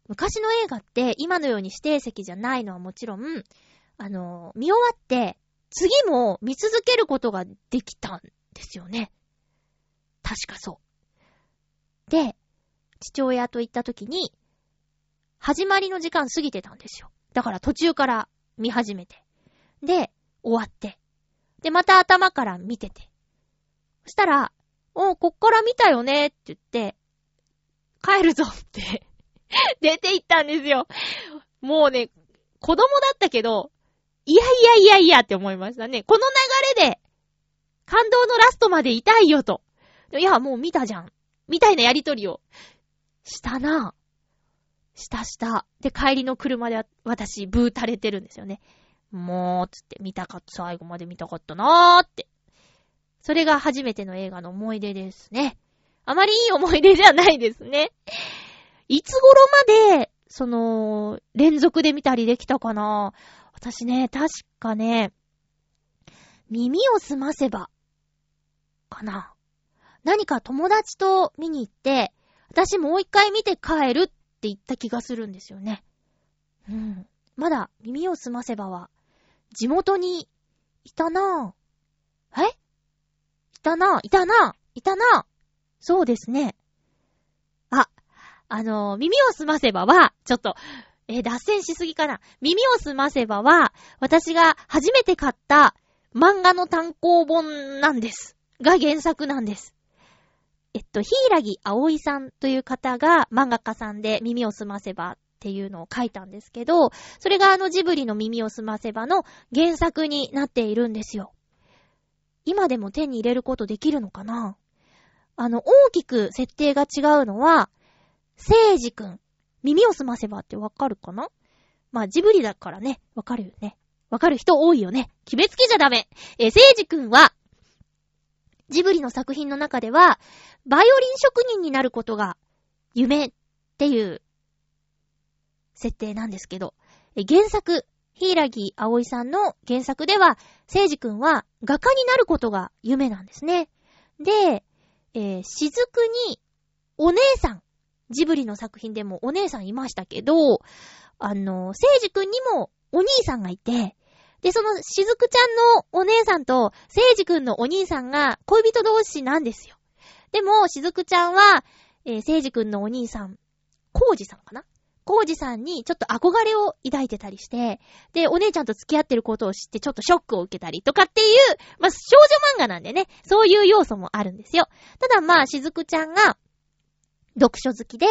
昔の映画って今のように指定席じゃないのはもちろん、あの、見終わって、次も見続けることができたんですよね。確かそう。で、父親と行った時に、始まりの時間過ぎてたんですよ。だから途中から見始めて。で、終わって。で、また頭から見てて。そしたら、おうこっから見たよねって言って、帰るぞって 出て行ったんですよ。もうね、子供だったけど、いやいやいやいやって思いましたね。この流れで、感動のラストまでいたいよと。いや、もう見たじゃん。みたいなやりとりをしたな。したした。で、帰りの車で私、ブー垂れてるんですよね。もう、つって見たかった、最後まで見たかったなーって。それが初めての映画の思い出ですね。あまりいい思い出じゃないですね。いつ頃まで、その、連続で見たりできたかな？私ね、確かね、耳を澄ませば、かな。何か友達と見に行って、私もう一回見て帰るって言った気がするんですよね。うん。まだ耳を澄ませばは、地元にいたなぁ。え？いたなぁ、いたなぁ、いたなぁ。そうですね。あ、の、耳を澄ませばは、ちょっと、えー、脱線しすぎかな。耳をすませばは、私が初めて買った漫画の単行本なんです。が原作なんです。えっと、ヒイラギ葵さんという方が漫画家さんで耳をすませばっていうのを書いたんですけど、それがあのジブリの耳をすませばの原作になっているんですよ。今でも手に入れることできるのかな？あの、大きく設定が違うのは、聖治くん、耳をすませばってわかるかな？まあ、ジブリだからね、わかるよね。わかる人多いよね。決めつけちゃダメ。えー、聖治くんは、ジブリの作品の中では、バイオリン職人になることが夢っていう設定なんですけど、原作、ヒイラギ葵さんの原作では、聖治くんは画家になることが夢なんですね。で、えー、しずくにお姉さん、ジブリの作品でもお姉さんいましたけど、あの、聖治くんにもお兄さんがいて、で、そのしずくちゃんのお姉さんと聖治くんのお兄さんが恋人同士なんですよ。でも、しずくちゃんは、えー、聖治くんのお兄さん、コウジさんかな？コウジさんにちょっと憧れを抱いてたりして、で、お姉ちゃんと付き合ってることを知ってちょっとショックを受けたりとかっていう、まあ、少女漫画なんでね、そういう要素もあるんですよ。ただまあ、しずくちゃんが、読書好きで、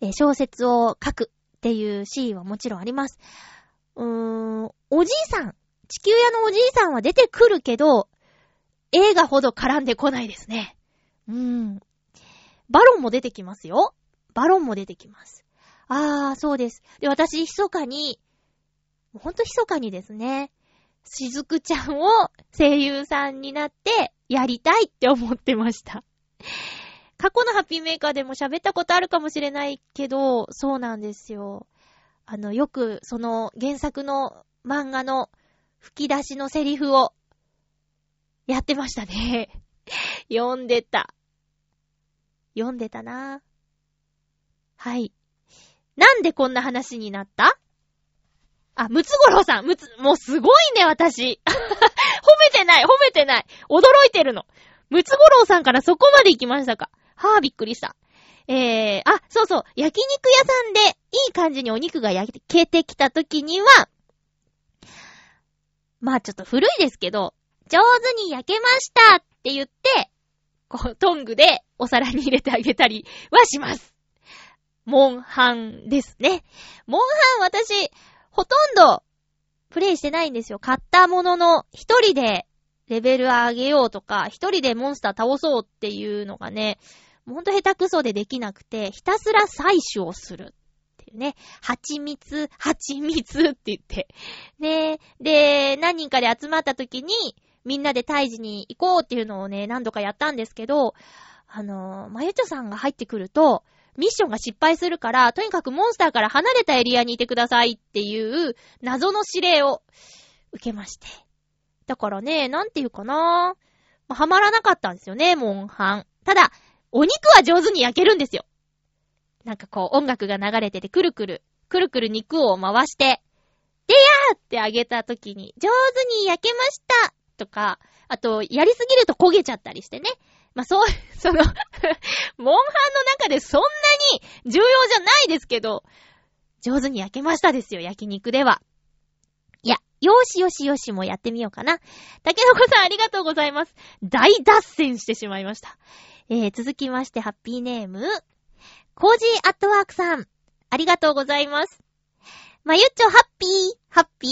え、小説を書くっていうシーンはもちろんあります。うーん、おじいさん、地球屋のおじいさんは出てくるけど、映画ほど絡んでこないですね。うーん。バロンも出てきますよ。バロンも出てきます。あー、そうです。で、私、密かに、ほんと密かにですね、しずくちゃんを声優さんになってやりたいって思ってました。過去のハッピーメーカーでも喋ったことあるかもしれないけど、そうなんですよ。あの、よくその原作の漫画の吹き出しのセリフをやってましたね。読んでた。読んでたな。はい。なんでこんな話になった？あ、ムツゴロウさん、ムツ、もうすごいね、私。褒めてない、褒めてない。驚いてるの。ムツゴロウさんからそこまで行きましたか？はぁ、びっくりした。えー、あ、そうそう、焼肉屋さんでいい感じにお肉が焼けてきた時には、まあちょっと古いですけど、上手に焼けましたって言って、こう、トングでお皿に入れてあげたりはします。モンハンですね。モンハン私、ほとんど、プレイしてないんですよ。買ったものの、一人でレベル上げようとか、一人でモンスター倒そうっていうのがね、ほんと下手くそでできなくて、ひたすら採取をするっていうね。蜂蜜、蜂蜜って言って。ねで、何人かで集まった時に、みんなで退治に行こうっていうのをね、何度かやったんですけど、あのまゆちょさんが入ってくると、ミッションが失敗するから、とにかくモンスターから離れたエリアにいてくださいっていう謎の指令を受けまして。だからね、なんていうかなまあ、はまらなかったんですよね、モンハン。ただ、お肉は上手に焼けるんですよ。なんかこう、音楽が流れてて、くるくる、くるくる肉を回して、でやーってあげた時に、上手に焼けましたとか、あと、やりすぎると焦げちゃったりしてね。まあ、そう、そのモンハンの中でそんなに重要じゃないですけど、上手に焼けましたですよ、焼肉では。いや、よしよしよしもやってみようかな。竹の子さんありがとうございます。大脱線してしまいました。えー、続きまして、ハッピーネーム、コージーアットワークさん。ありがとうございます。まゆっちょハッピー、ハッピー。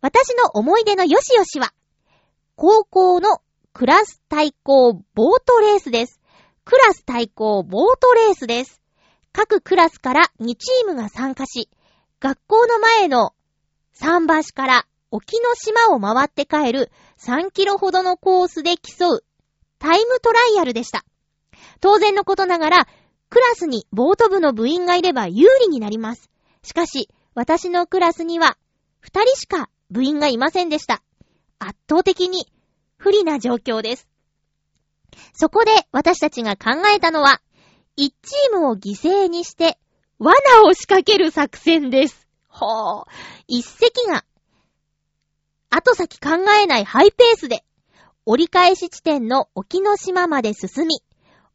私の思い出のよしよしは、高校のクラス対抗ボートレースです。クラス対抗ボートレースです。各クラスから2チームが参加し、学校の前の桟橋から沖の島を回って帰る3キロほどのコースで競うタイムトライアルでした。当然のことながら、クラスにボート部の部員がいれば有利になります。しかし、私のクラスには2人しか部員がいませんでした。圧倒的に不利な状況です。そこで私たちが考えたのは、1チームを犠牲にして、罠を仕掛ける作戦です。ほう。一隻が、後先考えないハイペースで、折り返し地点の沖の島まで進み、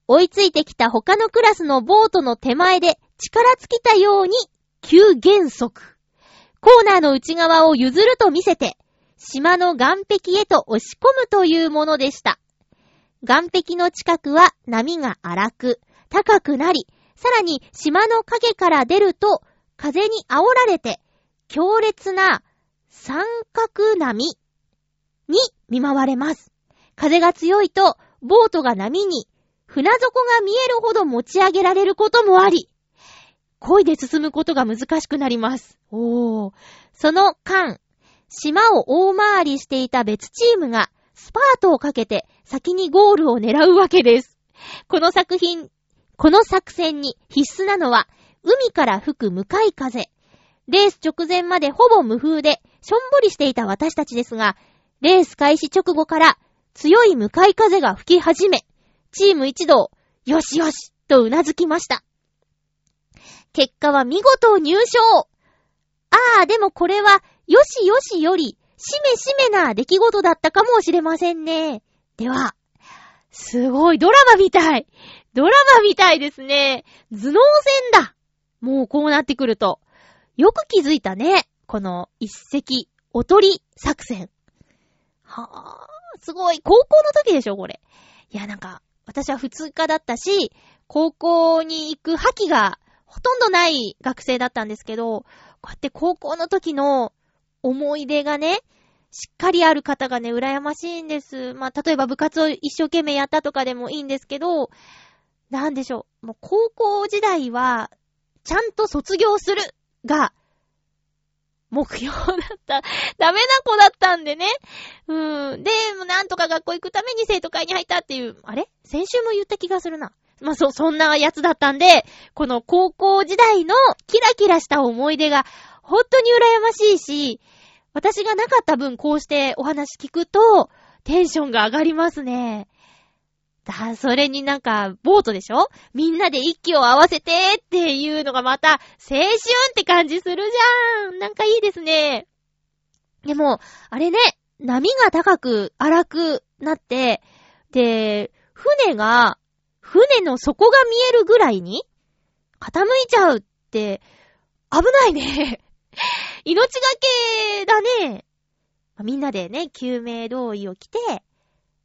追いついてきた他のクラスのボートの手前で力尽きたように急減速。コーナーの内側を譲ると見せて、島の岸壁へと押し込むというものでした。岸壁の近くは波が荒く、高くなり、さらに島の影から出ると、風に煽られて、強烈な三角波に見舞われます。風が強いと、ボートが波に、船底が見えるほど持ち上げられることもあり、恋で進むことが難しくなります。おー。その間、島を大回りしていた別チームが、スパートをかけて先にゴールを狙うわけです。この作品、この作戦に必須なのは、海から吹く向かい風。レース直前までほぼ無風で、しょんぼりしていた私たちですが、レース開始直後から強い向かい風が吹き始め、チーム一同、よしよし、と頷きました。結果は見事入賞ああ、でもこれは、よしよしより、しめしめな出来事だったかもしれませんね。では、すごい、ドラマみたい。ドラマみたいですね。頭脳戦だ。もうこうなってくると。よく気づいたね。この一石、おとり作戦。はぁ、すごい。高校の時でしょ、これ。いや、なんか、私は普通科だったし、高校に行く覇気がほとんどない学生だったんですけど、こうやって高校の時の思い出がね、しっかりある方がね、羨ましいんです。まあ、例えば部活を一生懸命やったとかでもいいんですけど、なんでしょう。もう高校時代は、ちゃんと卒業するが、目標だった。ダメな子だったんでね。うん。で、なんとか学校行くために生徒会に入ったっていう、あれ？先週も言った気がするな。まあ、そ、そんなやつだったんで、この高校時代のキラキラした思い出が、本当に羨ましいし、私がなかった分こうしてお話聞くと、テンションが上がりますね。だ、それになんか、ボートでしょ？みんなで息を合わせてっていうのがまた、青春って感じするじゃん。なんかいいですね。でも、あれね、波が高く、荒くなって、で、船が船の底が見えるぐらいに傾いちゃうって、危ないね。命がけだね。みんなでね、救命胴衣を着て、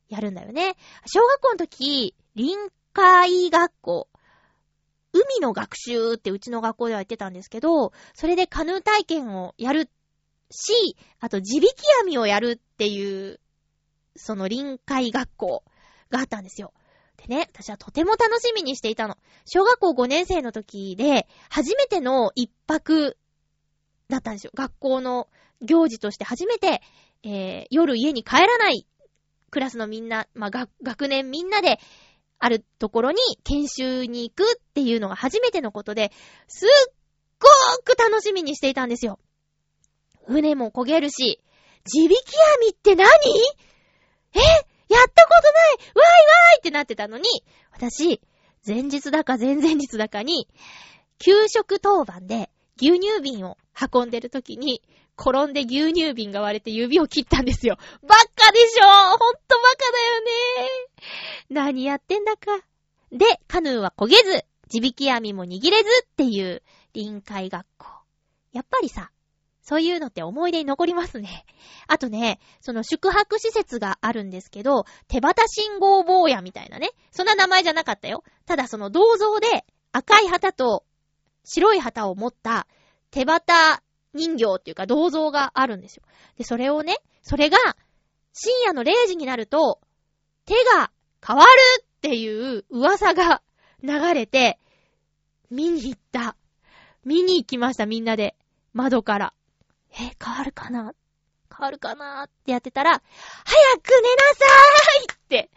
やるんだよね。小学校の時、臨海学校、海の学習ってうちの学校では言ってたんですけど、それでカヌー体験をやるし、あと地引き網をやるっていう、その臨海学校があったんですよ。でね、私はとても楽しみにしていたの。小学校5年生の時で、初めての一泊だったんですよ。学校の行事として初めて、えー、夜家に帰らないクラスのみんな、まあ、学、年みんなで、あるところに研修に行くっていうのが初めてのことで、すっごーく楽しみにしていたんですよ。船も焦げるし、地引き網って何？え？やったことない？わいわいってなってたのに、私、前日だか前々日だかに、給食当番で牛乳瓶を運んでる時に、転んで牛乳瓶が割れて指を切ったんですよ。バカでしょほんとバカだよね何やってんだか。で、カヌーは焦げず、地引き網も握れずっていう臨海学校。やっぱりさ、そういうのって思い出に残りますね。あとね、その宿泊施設があるんですけど、手旗信号坊やみたいなね。そんな名前じゃなかったよ。ただその銅像で赤い旗と白い旗を持った手旗人形っていうか銅像があるんですよ。で、それをね、それが深夜の0時になると手が変わるっていう噂が流れて、見に行った。見に行きました、みんなで。窓から。え、変わるかな？変わるかなってやってたら、早く寝なさーいって、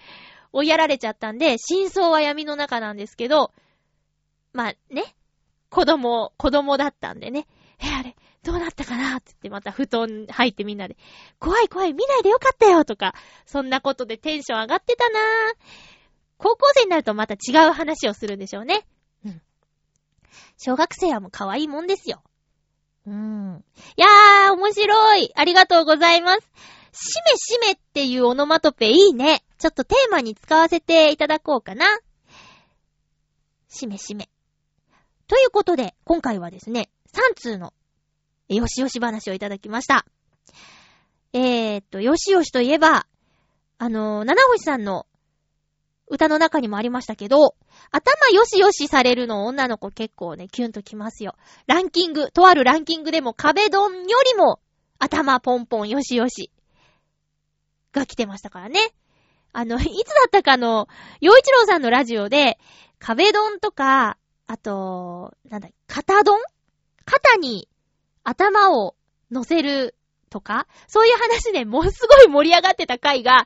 追いやられちゃったんで、真相は闇の中なんですけど、まあね、子供、子供だったんでね、どうなったかなって言ってまた布団入ってみんなで、怖い怖い見ないでよかったよとか、そんなことでテンション上がってたなぁ高校生になるとまた違う話をするんでしょうね。うん。小学生はもう可愛いもんですよ。うん。いやー、面白い。ありがとうございます。しめしめっていうオノマトペいいね。ちょっとテーマに使わせていただこうかな。しめしめ。ということで、今回はですね、3通の、よしよし話をいただきました。えー、っと、よしよしといえば、あの、七星さんの歌の中にもありましたけど、頭よしよしされるの女の子結構ね、キュンときますよ。ランキング、とあるランキングでも壁ドンよりも頭ポンポンよしよしが来てましたからね。あの、いつだったかの、洋一郎さんのラジオで、壁ドンとか、あと、なんだ、肩ドン？肩に頭を乗せるとか、そういう話でもうすごい盛り上がってた回が、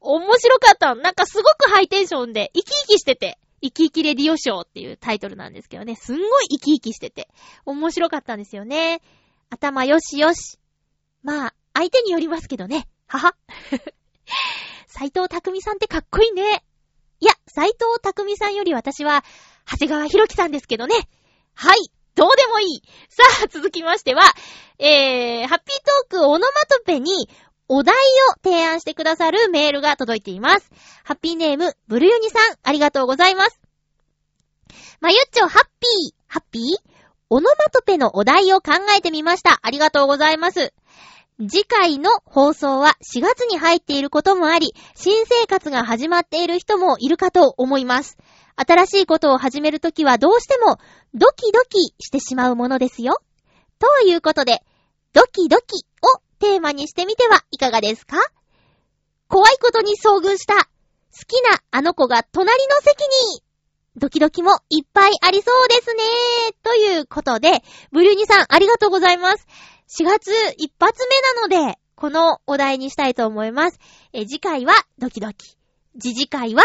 面白かったなんかすごくハイテンションで、生き生きしてて、生き生きレディオショーっていうタイトルなんですけどね、すんごい生き生きしてて、面白かったんですよね。頭よしよし。まあ、相手によりますけどね。はは。斎藤匠さんってかっこいいね。いや、斎藤匠さんより私は、長谷川博樹さんですけどね。はい。どうでもいい。さあ、続きましては、えー、ハッピートークオノマトペにお題を提案してくださるメールが届いています。ハッピーネーム、ブルユニさん、ありがとうございます。まゆっちょ、ハッピー、ハッピー？オノマトペのお題を考えてみました。ありがとうございます。次回の放送は4月に入っていることもあり、新生活が始まっている人もいるかと思います。新しいことを始めるときはどうしてもドキドキしてしまうものですよ。ということで、ドキドキをテーマにしてみてはいかがですか？怖いことに遭遇した、好きなあの子が隣の席に、ドキドキもいっぱいありそうですね。ということで、ブリューニさんありがとうございます。4月一発目なので、このお題にしたいと思います。え、次回はドキドキ。次次回は、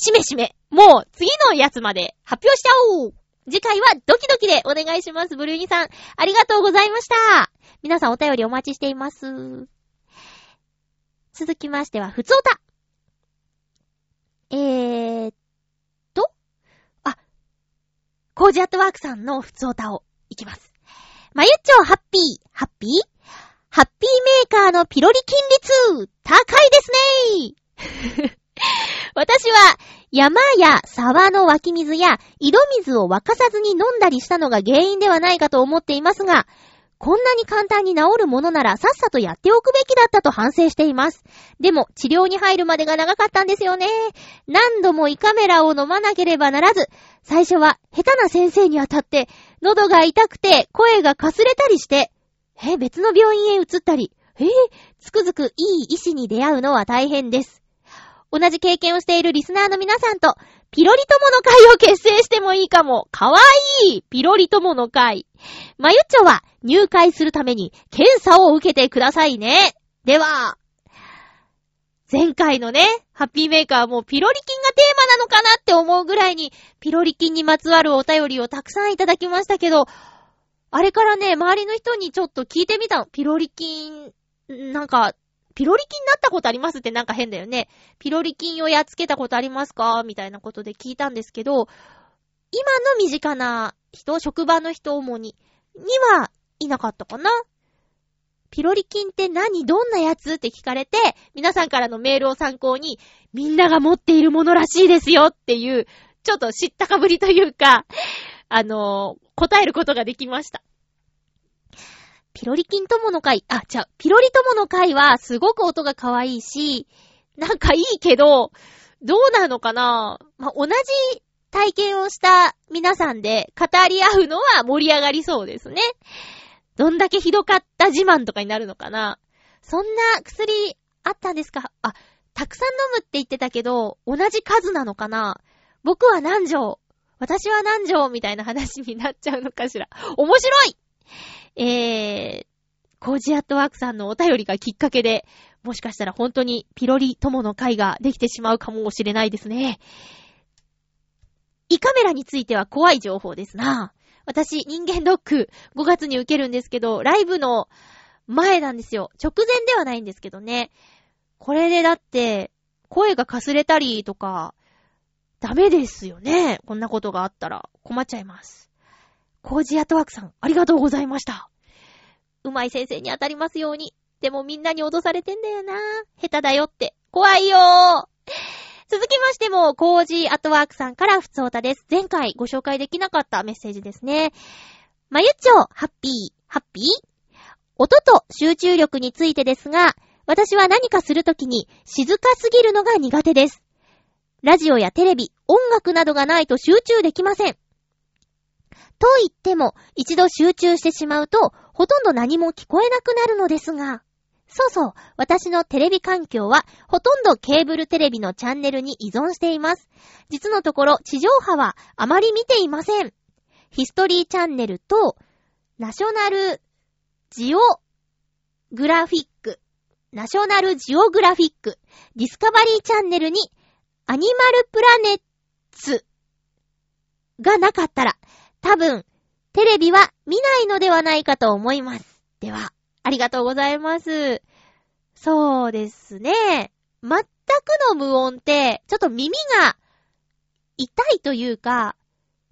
しめしめ。もう次のやつまで発表しちゃおう次回はドキドキでお願いします。ブルーニさん、ありがとうございました。皆さんお便りお待ちしています。続きましては、ふつおた。えーっと、あ、コージアットワークさんのふつおたをいきます。まゆっちょハッピー、ハッピー？ハッピーメーカーのピロリ金率、高いですね 私は、山や沢の湧き水や井戸水を沸かさずに飲んだりしたのが原因ではないかと思っていますが、こんなに簡単に治るものならさっさとやっておくべきだったと反省しています。でも治療に入るまでが長かったんですよね。何度も胃カメラを飲まなければならず、最初は下手な先生に当たって、喉が痛くて声がかすれたりして、え、別の病院へ移ったり、えー、つくづくいい医師に出会うのは大変です。同じ経験をしているリスナーの皆さんと、ピロリ友の会を結成してもいいかも。かわいいピロリ友の会。まゆっちょは入会するために検査を受けてくださいね。では、前回のね、ハッピーメーカーもピロリ菌がテーマなのかなって思うぐらいに、ピロリ菌にまつわるお便りをたくさんいただきましたけど、あれからね、周りの人にちょっと聞いてみたの。ピロリ菌、なんか、ピロリ菌になったことありますってなんか変だよね。ピロリ菌をやっつけたことありますか？みたいなことで聞いたんですけど、今の身近な人、職場の人主に、にはいなかったかな？ピロリ菌って何？どんなやつ？って聞かれて、皆さんからのメールを参考に、みんなが持っているものらしいですよっていう、ちょっと知ったかぶりというか、あのー、答えることができました。ピロリ菌友の会、あ、じゃピロリ友の会はすごく音が可愛いし、なんかいいけど、どうなのかな？まあ、同じ体験をした皆さんで語り合うのは盛り上がりそうですね。どんだけひどかった自慢とかになるのかな？そんな薬あったんですか？あ、たくさん飲むって言ってたけど、同じ数なのかな？僕は何錠？私は何錠？みたいな話になっちゃうのかしら。面白い！えー、コージアットワークさんのお便りがきっかけで、もしかしたら本当にピロリ友の会ができてしまうかもしれないですね。胃カメラについては怖い情報ですな。私、人間ドック5月に受けるんですけど、ライブの前なんですよ。直前ではないんですけどね。これでだって、声がかすれたりとか、ダメですよね。こんなことがあったら困っちゃいます。コージアトワークさん、ありがとうございました。うまい先生に当たりますように。でもみんなに脅されてんだよな。下手だよって。怖いよー。続きましても、コージーアトワークさんからふつおたです。前回ご紹介できなかったメッセージですね。まゆっちょ、ハッピー、ハッピー？音と集中力についてですが、私は何かするときに静かすぎるのが苦手です。ラジオやテレビ、音楽などがないと集中できません。と言っても、一度集中してしまうと、ほとんど何も聞こえなくなるのですが、そうそう、私のテレビ環境は、ほとんどケーブルテレビのチャンネルに依存しています。実のところ、地上波はあまり見ていません。ヒストリーチャンネルと、ナショナルジオグラフィック、ナショナルジオグラフィック、ディスカバリーチャンネルに、アニマルプラネッツがなかったら、多分、テレビは見ないのではないかと思います。では、ありがとうございます。そうですね。全くの無音って、ちょっと耳が痛いというか、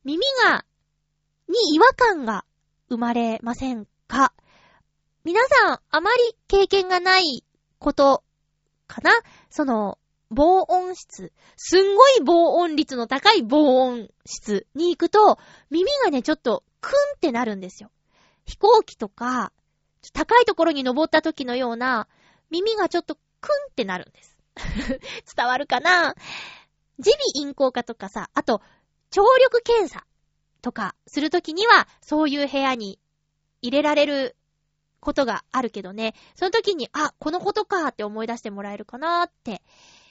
耳が、に違和感が生まれませんか？皆さん、あまり経験がないことかな？その、防音室。すんごい防音率の高い防音室に行くと、耳がね、ちょっと、クンってなるんですよ。飛行機とか、高いところに登った時のような、耳がちょっとクンってなるんです。伝わるかな？耳鼻咽喉科とかさ、あと、聴力検査とかするときには、そういう部屋に入れられることがあるけどね、その時に、あ、このことかって思い出してもらえるかなって。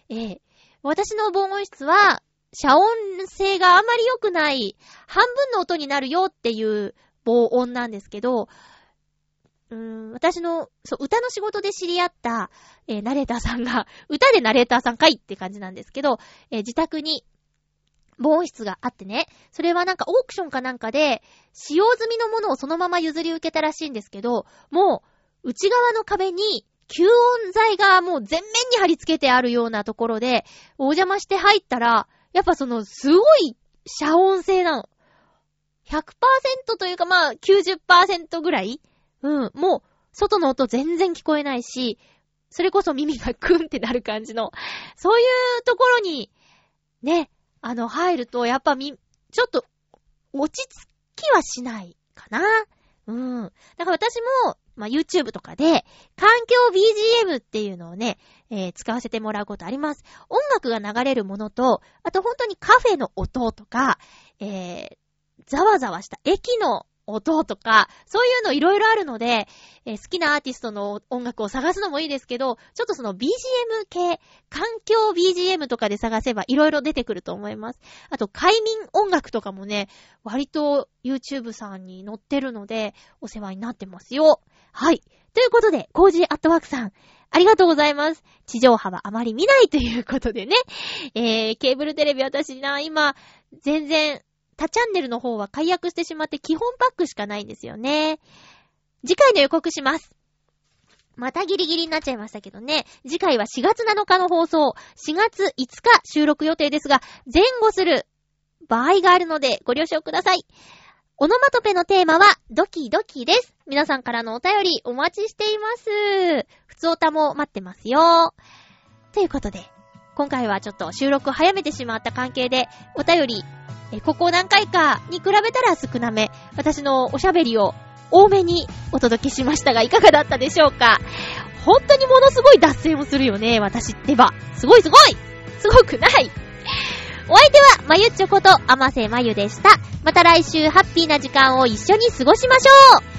えー、私の防音室は、遮音性があまり良くない、半分の音になるよっていう防音なんですけど、うーん、私の、そう、歌の仕事で知り合った、えー、ナレーターさんが、歌でナレーターさんかいって感じなんですけど、えー、自宅に防音室があってね、それはなんかオークションかなんかで、使用済みのものをそのまま譲り受けたらしいんですけど、もう、内側の壁に、吸音材がもう全面に貼り付けてあるようなところで、お邪魔して入ったら、やっぱその、すごい遮音性なの。100%というかまあ90%ぐらい？うん、もう、外の音全然聞こえないし、それこそ耳がクンってなる感じの、そういうところに、ね、あの、入ると、やっぱみ、ちょっと、落ち着きはしないかな。うん。だから私も、まあ、YouTube とかで、環境 BGM っていうのをね、えー、使わせてもらうことあります。音楽が流れるものと、あと本当にカフェの音とか、えー、ざわざわした駅の音とか、そういうのいろいろあるので、えー、好きなアーティストの音楽を探すのもいいですけど、ちょっとその BGM 系、環境 BGM とかで探せばいろいろ出てくると思います。あと、快眠音楽とかもね、割と YouTube さんに載ってるので、お世話になってますよ。はい。ということで、コージーアットワークさん、ありがとうございます。地上波はあまり見ないということでね。えー、ケーブルテレビ私な、今、全然他チャンネルの方は解約してしまって基本パックしかないんですよね。次回の予告します。またギリギリになっちゃいましたけどね。次回は4月7日の放送、4月5日収録予定ですが、前後する場合があるのでご了承ください。オノマトペのテーマは、ドキドキです。皆さんからのお便りお待ちしています。普通おたも待ってますよ。ということで、今回はちょっと収録を早めてしまった関係で、お便りえここ何回かに比べたら少なめ、私のおしゃべりを多めにお届けしましたが、いかがだったでしょうか。本当にものすごい脱線をするよね、私ってば。すごいすごい。すごくない。お相手は、まゆっちょこと、あませまゆでした。また来週、ハッピーな時間を一緒に過ごしましょう。